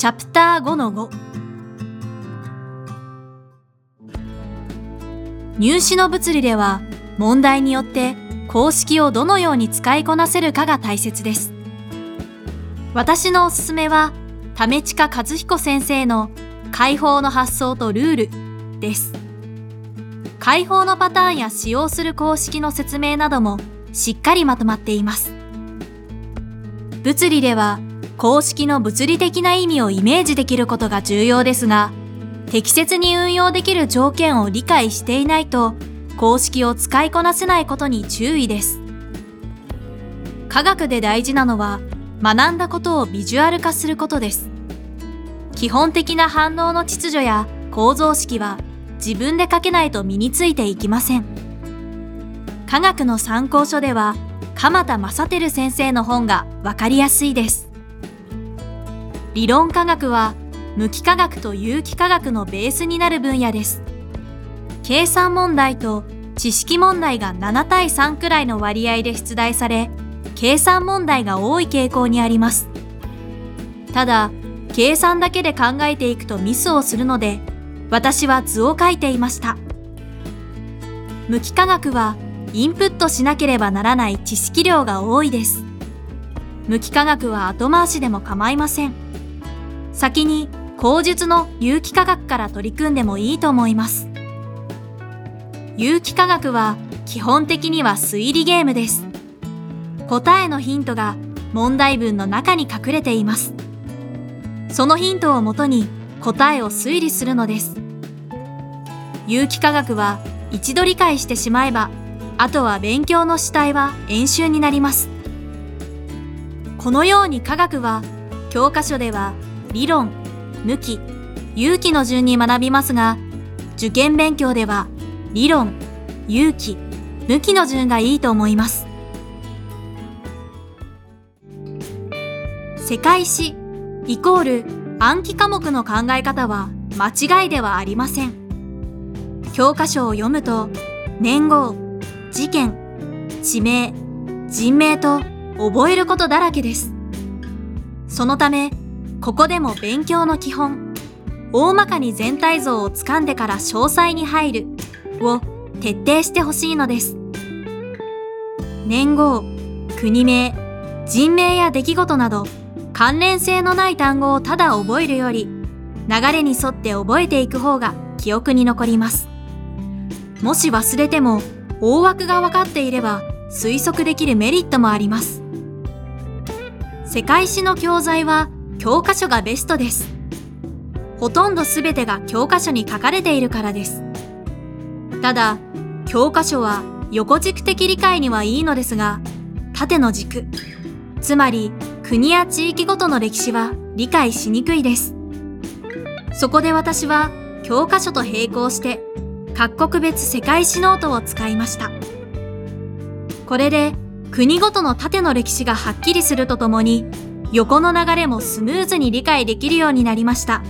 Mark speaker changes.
Speaker 1: チャプター5の5入試の物理では問題によって公式をどのように使いこなせるかが大切です。私のおすすめは、為近和彦先生の解放の発想とルールです。解放のパターンや使用する公式の説明などもしっかりまとまっています。物理では公式の物理的な意味をイメージできることが重要ですが、適切に運用できる条件を理解していないと公式を使いこなせないことに注意です。科学で大事なのは学んだことをビジュアル化することです。基本的な反応の秩序や構造式は自分で書けないと身についていきません。科学の参考書では鎌田正輝先生の本がわかりやすいです。理論科学は無機化学と有機化学のベースになる分野です。計算問題と知識問題が7対3くらいの割合で出題され、計算問題が多い傾向にあります。ただ、計算だけで考えていくとミスをするので、私は図を書いていました。無機化学はインプットしなければならない知識量が多いです。無機化学は後回しでも構いません。先に口述の有機化学から取り組んでもいいと思います。有機化学は基本的には推理ゲームです。答えのヒントが問題文の中に隠れています。そのヒントをもとに答えを推理するのです。有機化学は一度理解してしまえば、あとは勉強の主体は演習になります。このように科学は教科書では理論、無機、有機の順に学びますが、受験勉強では理論、有機、無機の順がいいと思います。世界史イコール暗記科目の考え方は間違いではありません。教科書を読むと年号、事件、地名、人名と覚えることだらけです。そのため、ここでも勉強の基本、大まかに全体像をつかんでから詳細に入るを徹底してほしいのです。年号、国名、人名や出来事など関連性のない単語をただ覚えるより、流れに沿って覚えていく方が記憶に残ります。もし忘れても、大枠が分かっていれば推測できるメリットもあります。世界史の教材は教科書がベストです。ほとんど全てが教科書に書かれているからです。ただ、教科書は横軸的理解にはいいのですが、縦の軸、つまり国や地域ごとの歴史は理解しにくいです。そこで私は教科書と並行して各国別世界史ノートを使いました。これで国ごとの縦の歴史がはっきりするとともに横の流れもスムーズに理解できるようになりました。